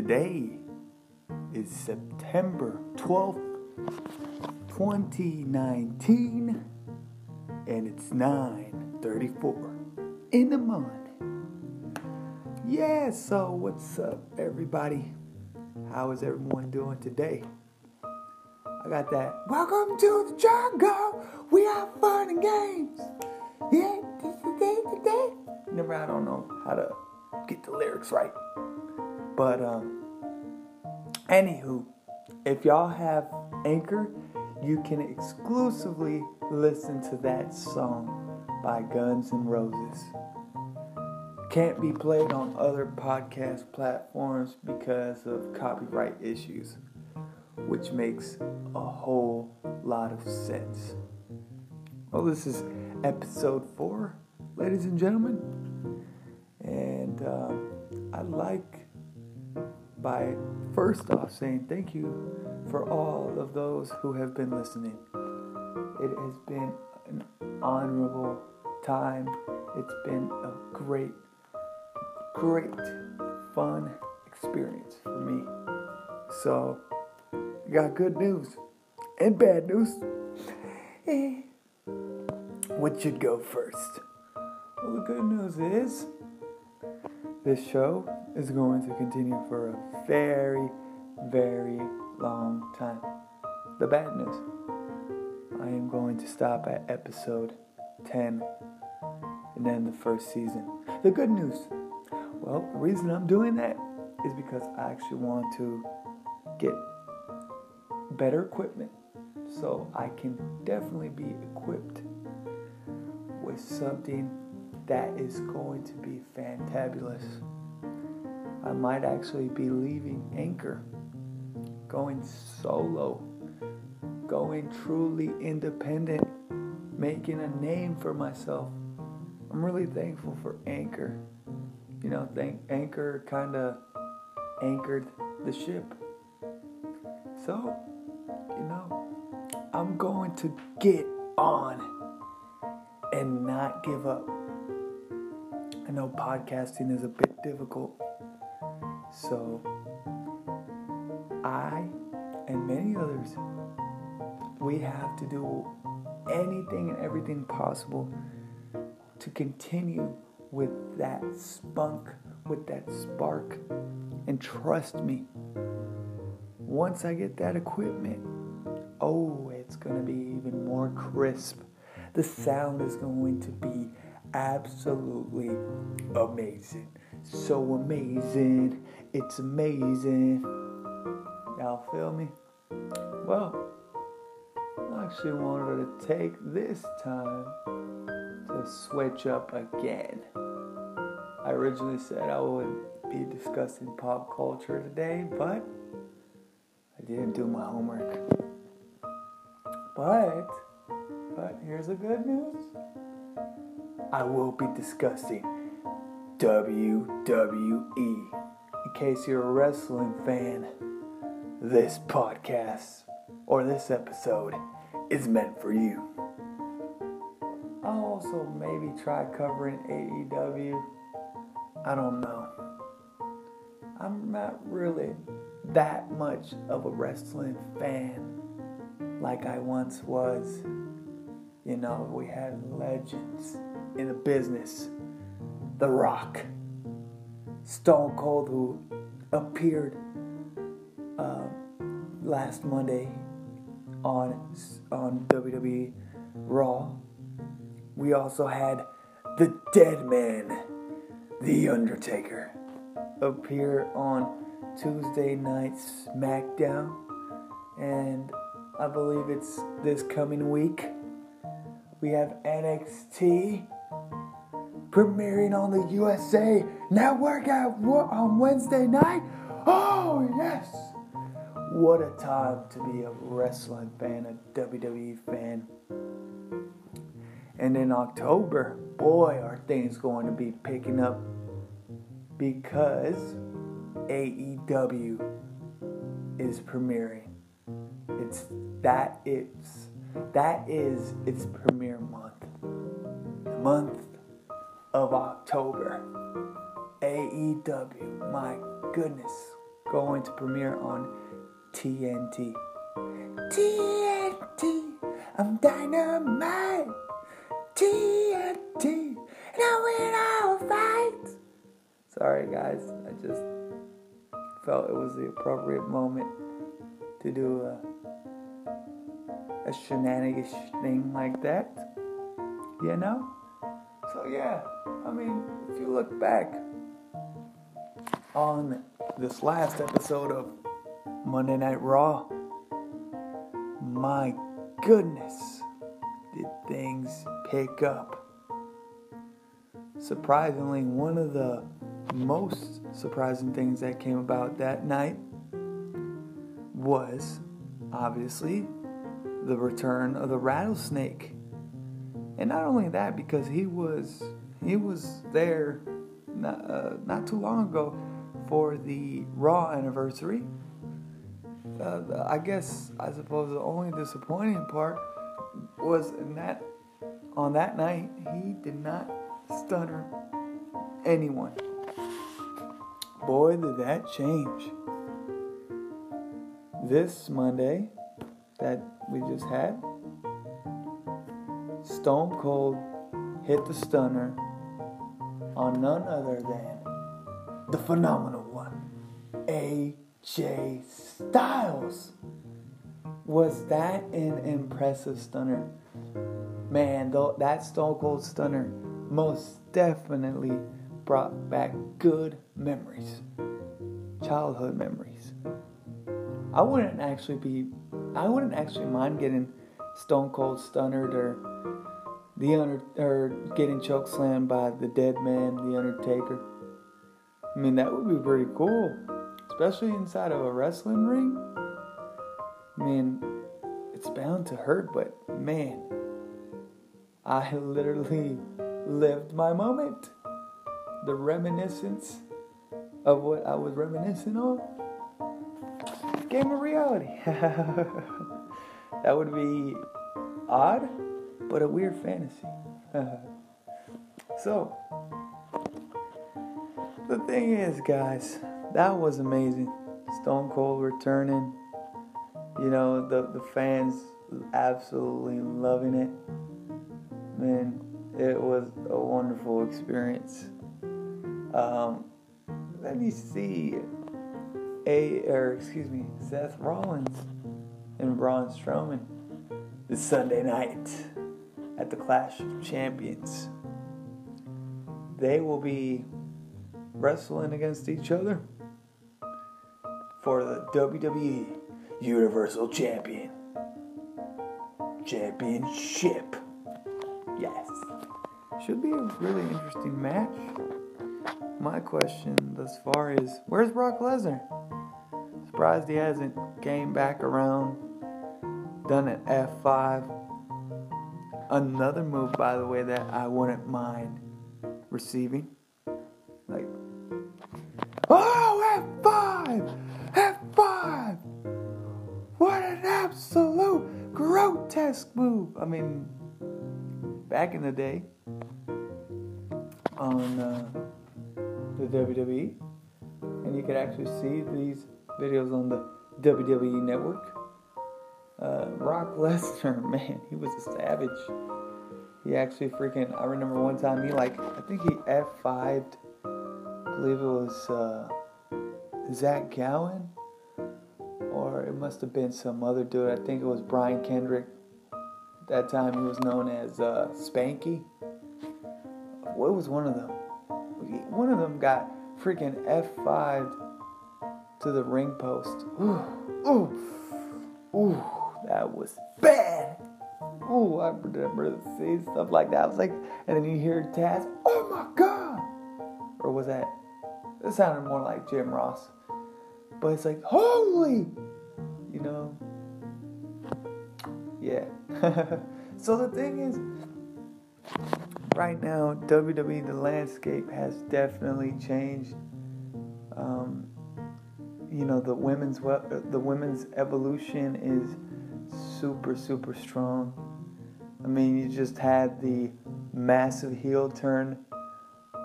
Today is September 12th, 2019, and it's 9:34 in the morning. Yeah, so what's up everybody? How is everyone doing today? I got that. Welcome to the jungle. We have fun and games. Yeah, this is the today, today. Never, I don't know how to get the lyrics right. But um, anywho, if y'all have Anchor, you can exclusively listen to that song by Guns N' Roses. Can't be played on other podcast platforms because of copyright issues, which makes a whole lot of sense. Well, this is episode four, ladies and gentlemen, and uh, I'd like by first off saying thank you for all of those who have been listening. It has been an honorable time. It's been a great, great, fun experience for me. So, you got good news and bad news. Eh. What should go first? Well, the good news is this show is going to continue for a very, very long time. The bad news I am going to stop at episode 10 and then the first season. The good news well, the reason I'm doing that is because I actually want to get better equipment so I can definitely be equipped with something that is going to be fantabulous. I might actually be leaving Anchor, going solo, going truly independent, making a name for myself. I'm really thankful for Anchor. You know, thank Anchor kind of anchored the ship. So, you know, I'm going to get on and not give up. I know podcasting is a bit difficult. So, I and many others, we have to do anything and everything possible to continue with that spunk, with that spark. And trust me, once I get that equipment, oh, it's going to be even more crisp. The sound is going to be absolutely amazing. So amazing. It's amazing. Y'all feel me? Well, I actually wanted to take this time to switch up again. I originally said I would be discussing pop culture today, but I didn't do my homework. But, but here's the good news. I will be discussing WWE. In case you're a wrestling fan, this podcast or this episode is meant for you. I'll also maybe try covering AEW. I don't know. I'm not really that much of a wrestling fan like I once was. You know, we had legends in the business. The Rock, Stone Cold, who appeared uh, last Monday on on WWE Raw. We also had the Dead Man, The Undertaker, appear on Tuesday night SmackDown, and I believe it's this coming week. We have NXT premiering on the USA Network at, on Wednesday night. Oh, yes! What a time to be a wrestling fan, a WWE fan. And in October, boy, are things going to be picking up because AEW is premiering. It's that it's that is its premiere month. The month of October. AEW, my goodness going to premiere on TNT. TNT, I'm dynamite. TNT, and I win all fights. Sorry, guys, I just felt it was the appropriate moment to do a, a shenanigans thing like that. You know? So, yeah, I mean, if you look back on this last episode of Monday Night Raw, my goodness, did things pick up. Surprisingly, one of the most surprising things that came about that night was obviously the return of the rattlesnake. And not only that, because he was he was there not, uh, not too long ago for the Raw anniversary. Uh, I guess I suppose the only disappointing part was in that on that night he did not stunner anyone. Boy, did that change. This Monday that we just had, Stone Cold hit the stunner on none other than the phenomenal AJ Styles. Was that an impressive stunner? Man, though that Stone Cold stunner most definitely brought back good memories, childhood memories. I wouldn't actually be, I wouldn't actually mind getting Stone Cold stunnered or the under or getting choke slammed by the dead man, the Undertaker. I mean, that would be pretty cool, especially inside of a wrestling ring. I mean, it's bound to hurt, but man, I literally lived my moment. The reminiscence of what I was reminiscing on game of reality. that would be odd, but a weird fantasy. so, the thing is, guys, that was amazing. Stone Cold returning. You know, the, the fans absolutely loving it. Man, it was a wonderful experience. Um, let me see. A or excuse me, Seth Rollins and Braun Strowman this Sunday night at the Clash of Champions. They will be wrestling against each other for the WWE Universal Champion Championship. Yes. Should be a really interesting match. My question thus far is where's Brock Lesnar? Surprised he hasn't came back around, done an F5. Another move, by the way, that I wouldn't mind receiving. Move! I mean, back in the day on uh, the WWE, and you could actually see these videos on the WWE network. Uh, Brock Lesnar, man, he was a savage. He actually freaking, I remember one time he like, I think he F5'd, I believe it was uh, Zach Gowen, or it must have been some other dude. I think it was Brian Kendrick. At that time he was known as uh, Spanky. What was one of them? One of them got freaking F5'd to the ring post. Ooh, ooh, ooh, that was bad. Ooh, I remember seeing stuff like that. I was like, and then you hear Taz, oh my god, or was that? It sounded more like Jim Ross, but it's like holy, you know. Yeah. so the thing is, right now, WWE, the landscape has definitely changed. Um, you know the women's the women's evolution is super super strong. I mean, you just had the massive heel turn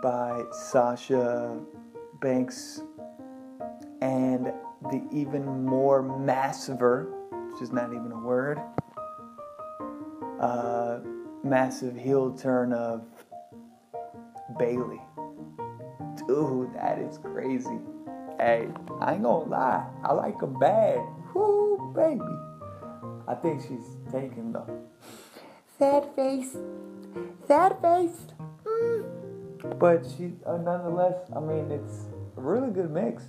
by Sasha Banks and the even more massiver, which is not even a word, uh, massive heel turn of Bayley. Dude, that is crazy. Hey, I ain't gonna lie, I like her bad. Whoo, baby. I think she's taken though. Sad face, sad face. Mm. But she, uh, nonetheless, I mean, it's a really good mix.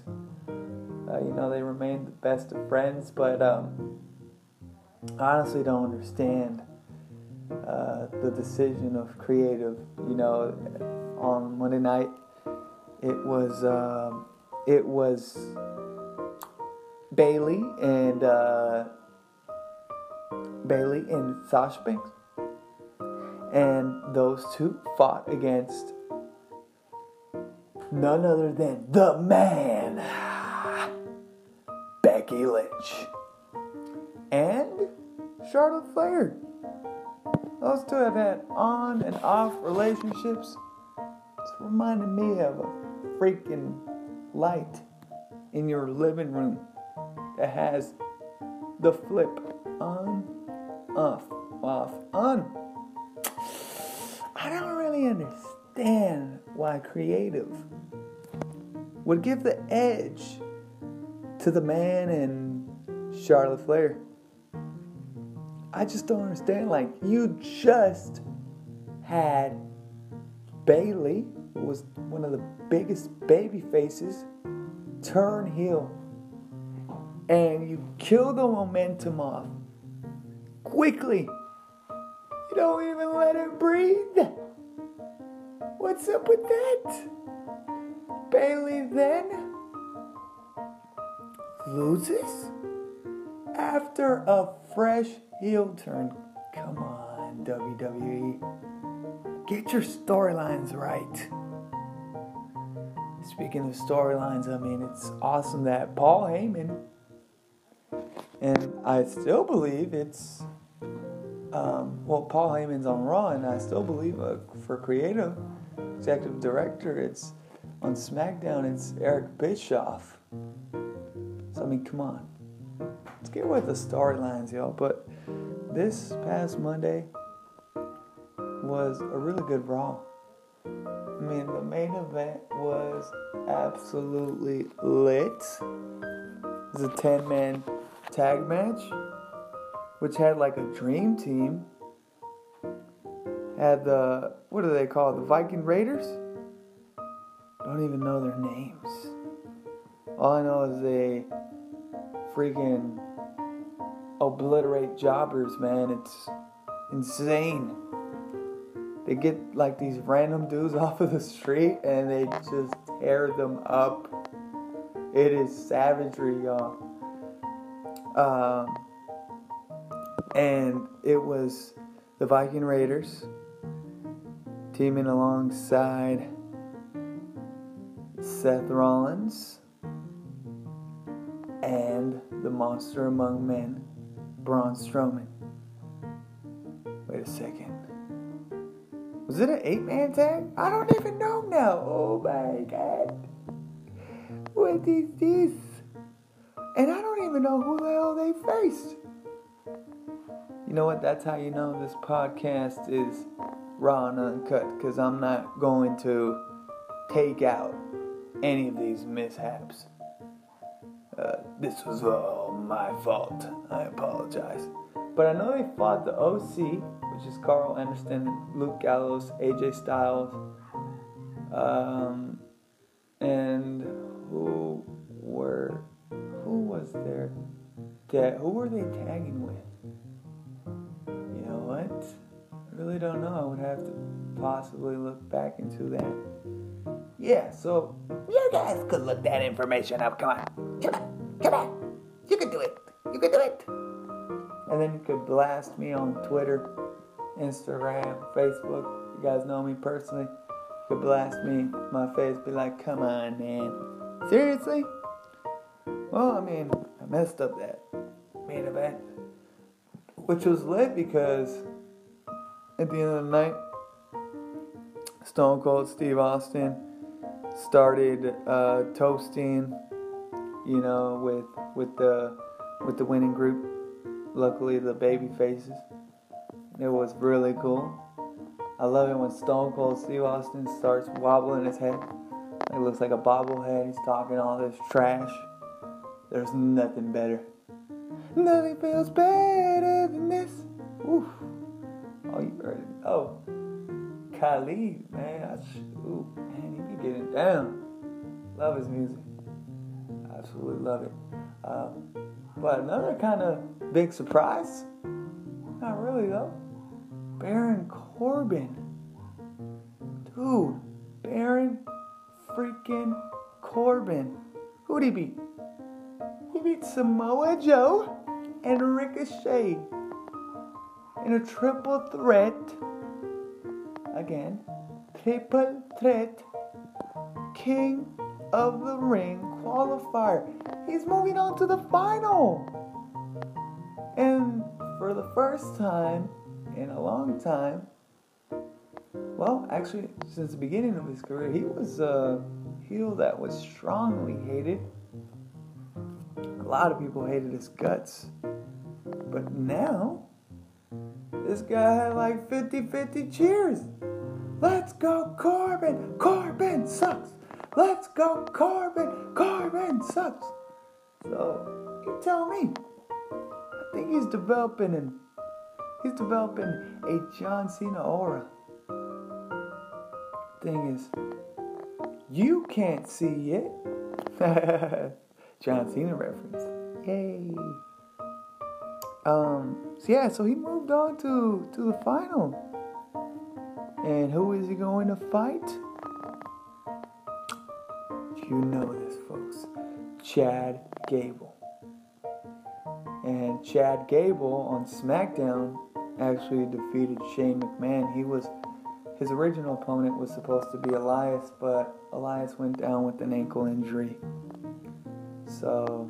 Uh, you know, they remain the best of friends, but um, I honestly don't understand uh, the decision of creative. You know, on Monday night, it was um, it was Bayley and uh, Bayley and Sasha Banks, and those two fought against none other than the man, Becky Lynch, and Charlotte Flair. Those two have had on and off relationships. It's reminding me of a freaking light in your living room that has the flip on, off, off, on. I don't really understand why creative would give the edge to the man and Charlotte Flair. I just don't understand. Like, you just had Bayley, who was one of the biggest baby faces, turn heel. And you kill the momentum off quickly. You don't even let it breathe. What's up with that? Bayley then loses after a fresh heel turn. Come on, WWE. Get your storylines right. Speaking of storylines, I mean, it's awesome that Paul Heyman, and I still believe it's, um, well, Paul Heyman's on Raw, and I still believe uh, for creative executive director, it's on SmackDown, it's Eric Bischoff. So, I mean, come on. Let's get with the storylines, y'all. But this past Monday was a really good Raw. I mean, the main event was absolutely lit. It was a 10 man tag match, which had like a dream team. Had the, what do they call it? The Viking Raiders? Don't even know their names. All I know is they freaking obliterate jobbers, man. It's insane. They get like these random dudes off of the street and they just tear them up. It is savagery, y'all. Um, and it was the Viking Raiders teaming alongside Seth Rollins and the monster among men, Braun Strowman. Wait a second. Was it an eight man tag? I don't even know now. Oh my god. What is this? And I don't even know who the hell they faced. You know what? That's how you know this podcast is raw and uncut because I'm not going to take out any of these mishaps. Uh, this was all my fault. I apologize. But I know they fought the OC, which is Karl Anderson, Luke Gallows, AJ Styles, um, and who were who was there? That who were they tagging with? You know what? I really don't know. I would have to possibly look back into that. Yeah, so you guys could look that information up. Come on. Come on. Come on. You can do it. You can do it. And then you could blast me on Twitter, Instagram, Facebook. You guys know me personally. You could blast me, my face, be like, come on, man. Seriously? Well, I mean, I messed up that main event, which was lit because at the end of the night, Stone Cold Steve Austin started uh, toasting you know, with with the with the winning group. Luckily, the baby faces. It was really cool. I love it when Stone Cold Steve Austin starts wobbling his head. It looks like a bobblehead. He's talking all this trash. There's nothing better. Nothing feels better than this. Oof. Oh, you heard it. Oh, Khalid, man. Ooh, man, he be getting down. Love his music. Absolutely love it. Um, but another kind of big surprise. Not really though. Baron Corbin. Dude, Baron freaking Corbin. Who'd he beat? He beat Samoa Joe and Ricochet in a triple threat. Again, triple threat. King of the Ring qualifier. He's moving on to the final. And for the first time in a long time, well, actually, since the beginning of his career, he was a heel that was strongly hated. A lot of people hated his guts. But now, this guy had like 50 50 cheers. Let's go, Corbin! Corbin sucks! Let's go, Corbin! Corbin sucks! So, you tell me. I think he's developing an he's developing a John Cena aura. Thing is, you can't see it. John Cena reference. Yay. Um, so yeah, so he moved on to to the final. And who is he going to fight? You know this, folks. Chad Gable. And Chad Gable on SmackDown actually defeated Shane McMahon. He was his original opponent was supposed to be Elias, but Elias went down with an ankle injury. So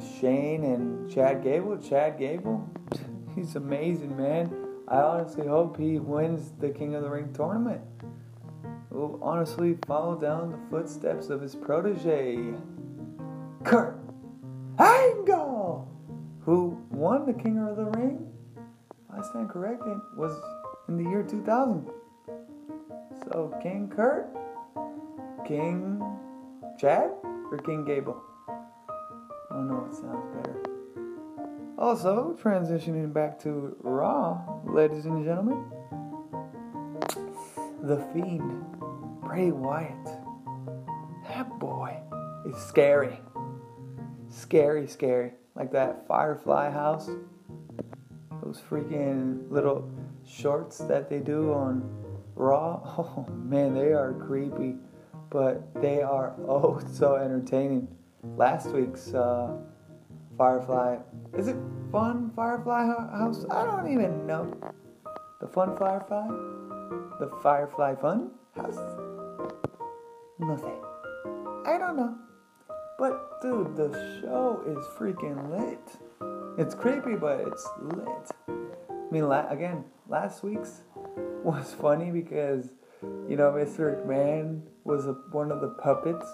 Shane and Chad Gable. Chad Gable, he's amazing, man. I honestly hope he wins the King of the Ring tournament. Will honestly follow down the footsteps of his protege, Kurt Angle, who won the King of the Ring. I stand corrected, was in the year 2000. So King Kurt, King Chad, or King Gable? Know sounds better. Also, transitioning back to Raw, ladies and gentlemen, The Fiend, Bray Wyatt. That boy is scary. Scary, scary. Like that Firefly house. Those freaking little shorts that they do on Raw. Oh man, they are creepy, but they are oh so entertaining. Last week's uh, Firefly. Is it Fun Firefly House? I don't even know. The Fun Firefly? The Firefly Fun House? Nothing. I don't know. But dude, the show is freaking lit. It's creepy, but it's lit. I mean, la- again, last week's was funny because, you know, Mr. McMahon was a, one of the puppets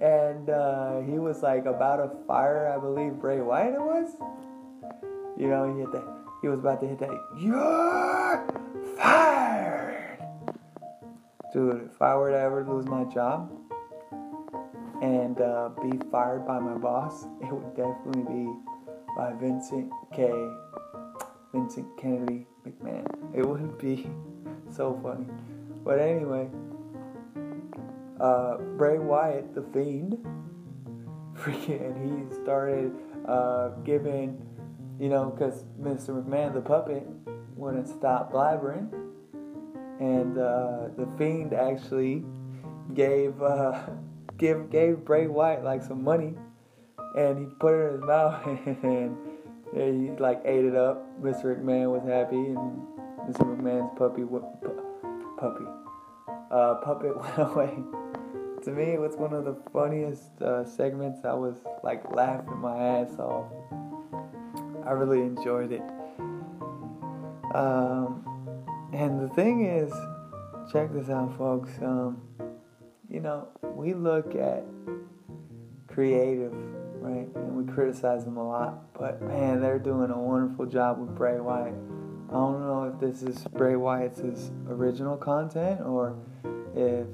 and uh, he was like about to fire, I believe Bray Wyatt it was. You know, he hit that. He was about to hit that. You're fired, dude. If I were to ever lose my job and uh, be fired by my boss, it would definitely be by Vincent K. Vincent Kennedy McMahon. It would be so funny. But anyway uh, Bray Wyatt, the Fiend, freaking, he started uh, giving, you know, because Mr. McMahon, the puppet, wouldn't stop blabbering, and uh, the Fiend actually gave uh, give gave Bray Wyatt like some money, and he put it in his mouth, and he like ate it up. Mr. McMahon was happy, and Mr. McMahon's puppy puppy uh, puppet went away to me, it was one of the funniest uh, segments. I was like laughing my ass off. I really enjoyed it. Um, and the thing is, check this out, folks. Um, you know, we look at creative, right, and we criticize them a lot, but man, they're doing a wonderful job with Bray Wyatt. I don't know if this is Bray Wyatt's original content or if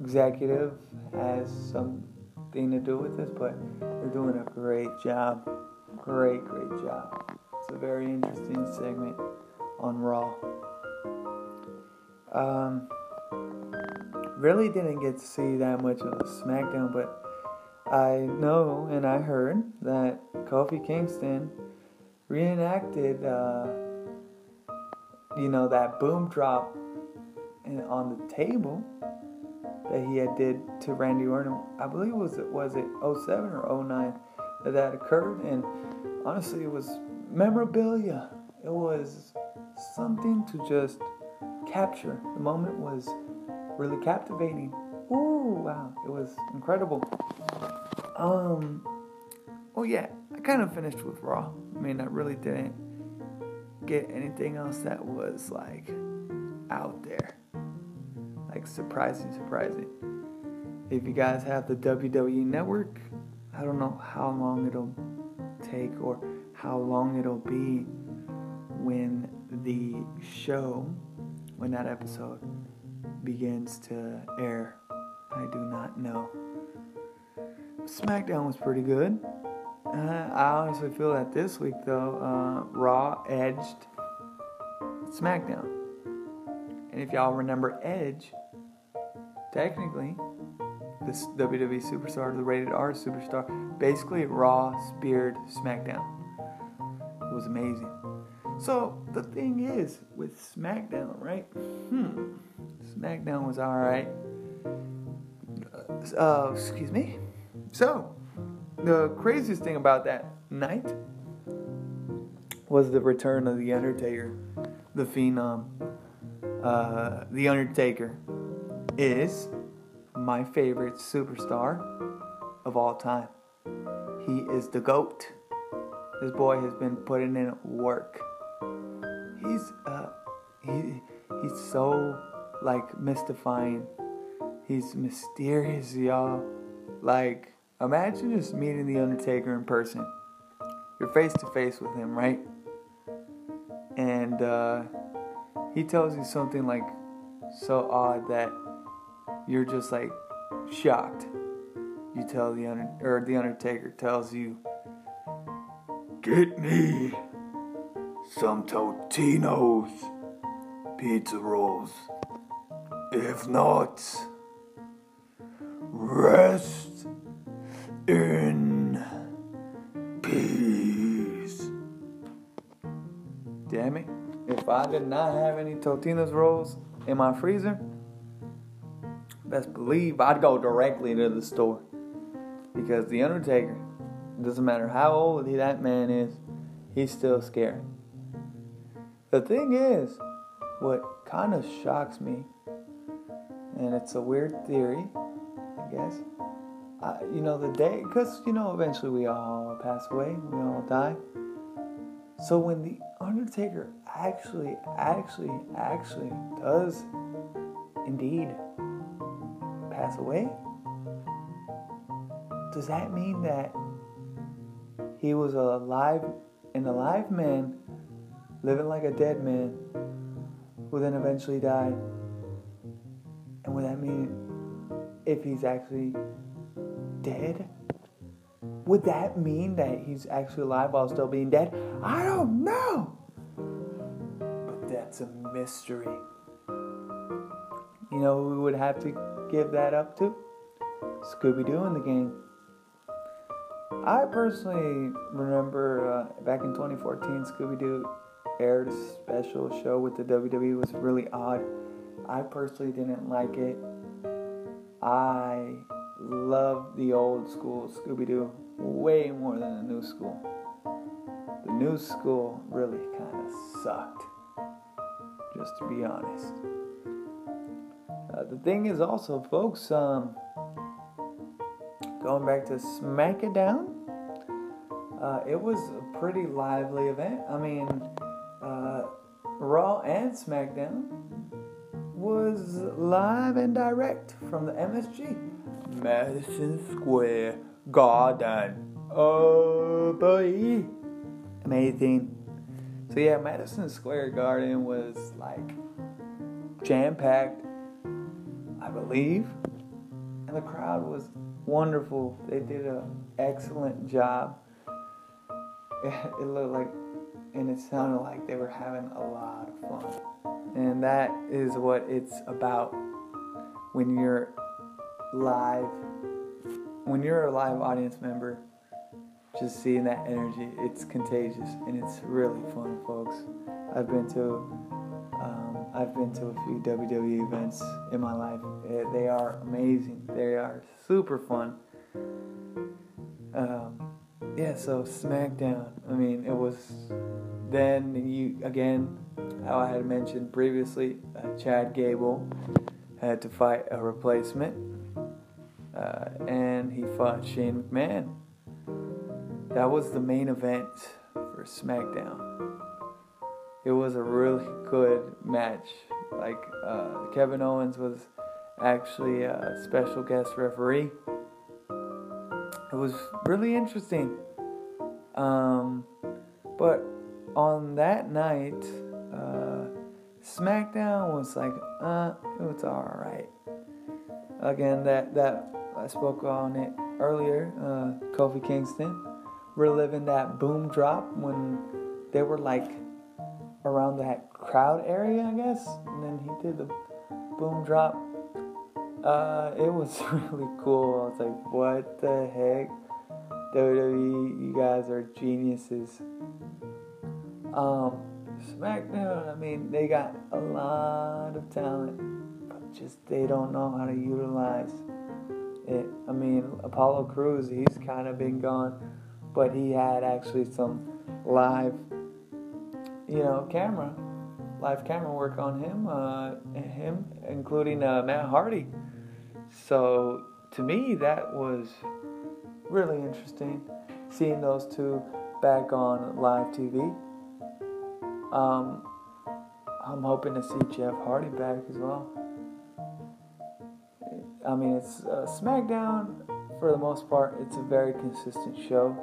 executive has something to do with this, but they're doing a great job. Great, great job. It's a very interesting segment on Raw. Um, really didn't get to see that much of a SmackDown, but I know and I heard that Kofi Kingston reenacted, uh, you know, that boom drop on the table that he had did to Randy Orton. I believe it was it was it 07 or 09 that that occurred, and honestly, it was memorabilia. It was something to just capture. The moment was really captivating. Ooh, wow, it was incredible. Um, oh yeah, I kind of finished with Raw. I mean, I really didn't get anything else that was like out there, like surprising, surprising. If you guys have the WWE Network, I don't know how long it'll take or how long it'll be when the show, when that episode begins to air. I do not know. SmackDown was pretty good. Uh, I honestly feel that this week, though, uh, Raw edged SmackDown. And if y'all remember Edge, technically, this WWE superstar, the rated R superstar, basically Raw speared SmackDown. It was amazing. So the thing is, with SmackDown, right? Hmm. SmackDown was alright. Uh, excuse me. So, the craziest thing about that night was the return of The Undertaker, the Phenom. Uh, the Undertaker is my favorite superstar of all time. He is the GOAT. This boy has been putting in work. He's uh, he he's so like mystifying. He's mysterious, y'all. Like Imagine just meeting The Undertaker in person. You're face to face with him, right? And uh, he tells you something like so odd that you're just like shocked. You tell the under- or the Undertaker tells you, "Get me some Totino's pizza rolls. If not, rest in If I did not have any Totino's rolls in my freezer, best believe I'd go directly to the store. Because The Undertaker, doesn't matter how old he, that man is, he's still scary. The thing is, what kind of shocks me, and it's a weird theory, I guess, uh, you know, the day, because, you know, eventually we all pass away, we all die. So when the Undertaker actually, actually, actually does indeed pass away, does that mean that he was a alive, an alive man, living like a dead man, who then eventually died? And would that mean if he's actually dead? Would that mean that he's actually alive while still being dead? I don't know. But that's a mystery. You know who we would have to give that up to? Scooby Doo in the game. I personally remember uh, back in 2014, Scooby Doo aired a special show with the WWE. It was really odd. I personally didn't like it. I love the old school Scooby Doo way more than the new school. The new school really kind of sucked, just to be honest. Uh, the thing is also, folks, um, going back to Smack It Down, uh, it was a pretty lively event. I mean, uh, Raw and SmackDown was was live and direct from the MSG, Madison Square Garden. Oh boy, amazing. So yeah, Madison Square Garden was like jam packed, I believe, and the crowd was wonderful. They did an excellent job. It looked like, and it sounded like they were having a lot of fun. And that is what it's about when you're live, when you're a live audience member, just seeing that energy, it's contagious and it's really fun, folks. I've been to, um, I've been to a few WWE events in my life. They are amazing. They are super fun. Um, yeah, so SmackDown. I mean, it was then you again how I had mentioned previously, uh, Chad Gable had to fight a replacement, uh, and he fought Shane McMahon. That was the main event for SmackDown. It was a really good match. Like uh, Kevin Owens was actually a special guest referee. It was really interesting. Um, but on that night, uh, SmackDown was like, uh, it was alright. Again, that, that I spoke on it earlier, uh, Kofi Kingston, reliving that boom drop when they were like around that crowd area, I guess, and then he did the boom drop. Uh, it was really cool. I was like, what the heck? WWE, you guys are geniuses. Um, SmackDown, I mean, they got a lot of talent, but just they don't know how to utilize it. I mean, Apollo Crews, he's kind of been gone, but he had actually some live, you know, camera, live camera work on him, uh, him, including uh, Matt Hardy. So to me, that was really interesting seeing those two back on live TV. Um, I'm hoping to see Jeff Hardy back as well. I mean, it's uh, SmackDown for the most part. It's a very consistent show.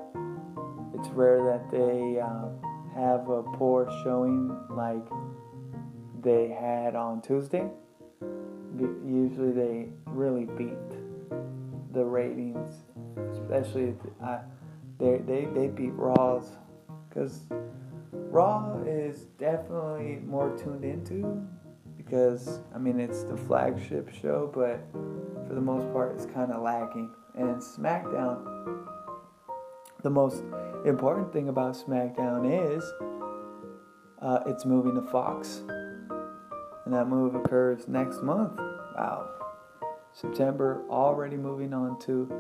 It's rare that they um, have a poor showing like they had on Tuesday. Usually, they really beat the ratings, especially they they they beat Raws because Raw is definitely more tuned into because I mean it's the flagship show, but for the most part it's kind of lacking. And SmackDown, the most important thing about SmackDown is uh, it's moving to Fox, and that move occurs next month. Wow, September already moving on to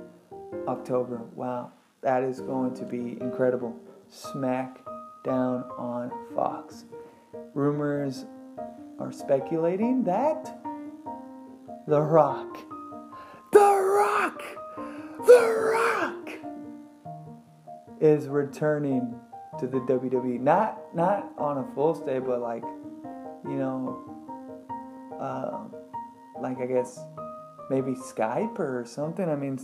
October. Wow, that is going to be incredible. SmackDown on Fox. Rumors are speculating that The Rock, The Rock, The Rock is returning to the WWE. Not not on a full stay, but like you know, uh, like I guess maybe Skype or something. I mean,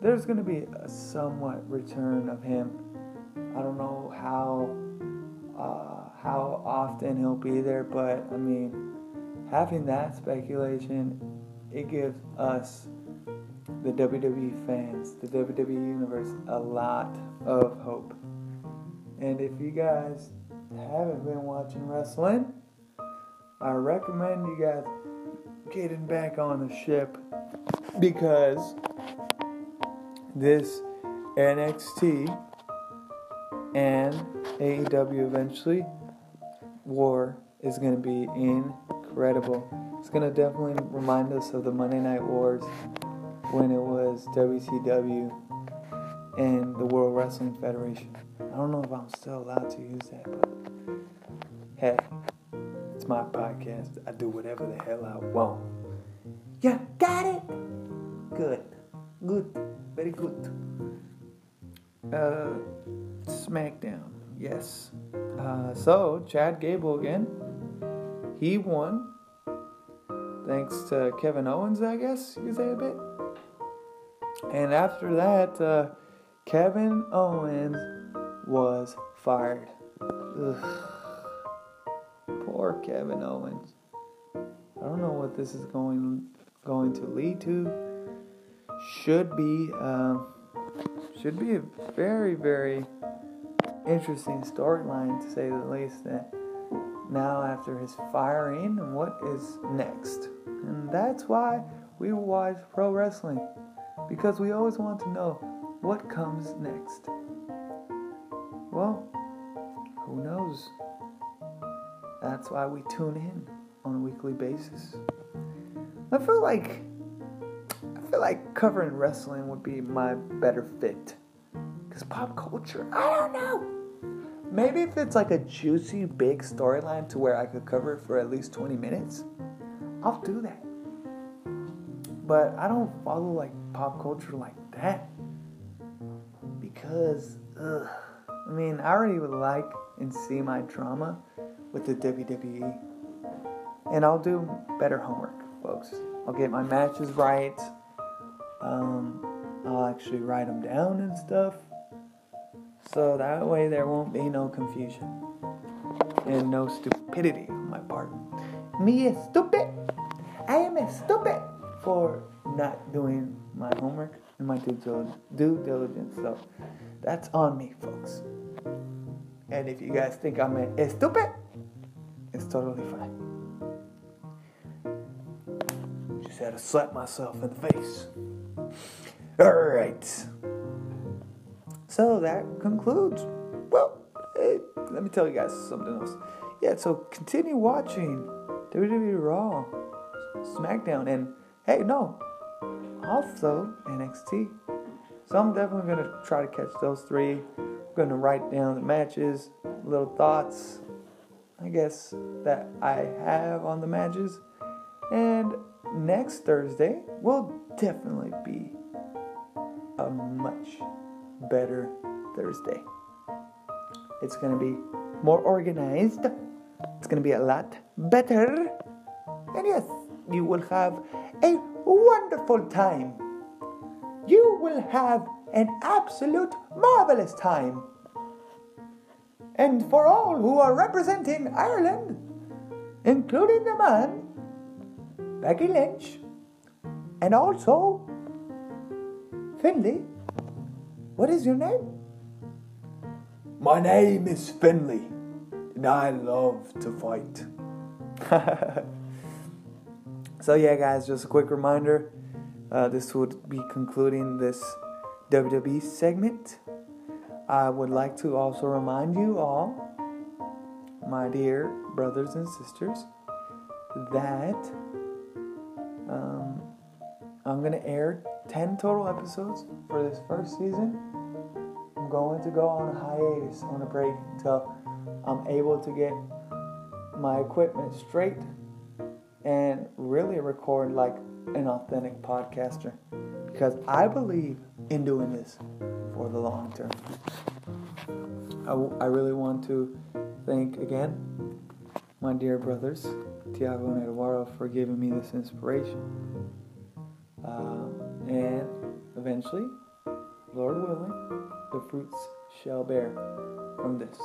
there's going to be a somewhat return of him I don't know how uh, how often he'll be there, but I mean, having that speculation, it gives us the WWE fans, the WWE universe, a lot of hope. And if you guys haven't been watching wrestling, I recommend you guys getting back on the ship because this NXT and AEW eventually, War is going to be incredible. It's going to definitely remind us of the Monday Night Wars when it was WCW and the World Wrestling Federation. I don't know if I'm still allowed to use that, but hey, it's my podcast. I do whatever the hell I want. Yeah, got it? Good. Good. Very good. Uh, SmackDown. Yes. Uh, so, Chad Gable again. He won. thanks to Kevin Owens, I guess you say a bit. And after that, uh, Kevin Owens was fired. Ugh. Poor Kevin Owens. I don't know what this is going going to lead to. Should be um, should be a very very interesting storyline to say the least. That now after his firing, what is next? And that's why we watch pro wrestling because we always want to know what comes next. Well, who knows? That's why we tune in on a weekly basis. I feel like I feel like covering wrestling would be my better fit. Cause pop culture, I don't know. Maybe if it's like a juicy big storyline to where I could cover it for at least 20 minutes, I'll do that. But I don't follow like pop culture like that. Because ugh, I mean I already would like and see my drama with the WWE. And I'll do better homework, folks. I'll get my matches right. Um, I'll actually write them down and stuff. So that way there won't be no confusion and no stupidity on my part. Me is stupid. I am a stupid for not doing my homework and my due, diligence. So that's on me, folks. And if you guys think I'm a stupid, it's totally fine. Just had to slap myself in the face. All right. So that concludes. Well, hey, let me tell you guys something else. Yeah, so continue watching WWE Raw, SmackDown, and hey, no, also NXT. So I'm definitely gonna try to catch those three. I'm gonna write down the matches, little thoughts, I guess, that I have on the matches. And next Thursday will definitely be a much better Thursday. It's going to be more organized. It's going to be a lot better. And yes, you will have a wonderful time. You will have an absolute marvelous time. And for all who are representing Ireland, including the man, Becky Lynch, and also Finlay, what is your name? My name is Finlay, and I love to fight. so, yeah, guys, just a quick reminder uh, this would be concluding this WWE segment. I would like to also remind you all, my dear brothers and sisters, that I'm to air 10 total episodes for this first season. I'm going to go on a hiatus, on a break until I'm able to get my equipment straight and really record like an authentic podcaster because I believe in doing this for the long term. I, I really want to thank again my dear brothers, Tiago and Eduardo, for giving me this inspiration. And eventually, Lord willing, the fruits shall bear from this.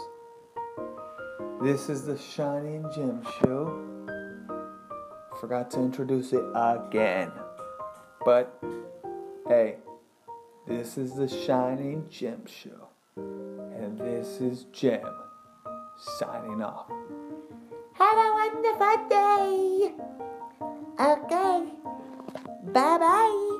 This is the Shining Gem Show. Forgot to introduce it again. But hey, this is the Shining Gem Show. And this is Gem signing off. Have a wonderful day. Okay. Bye bye.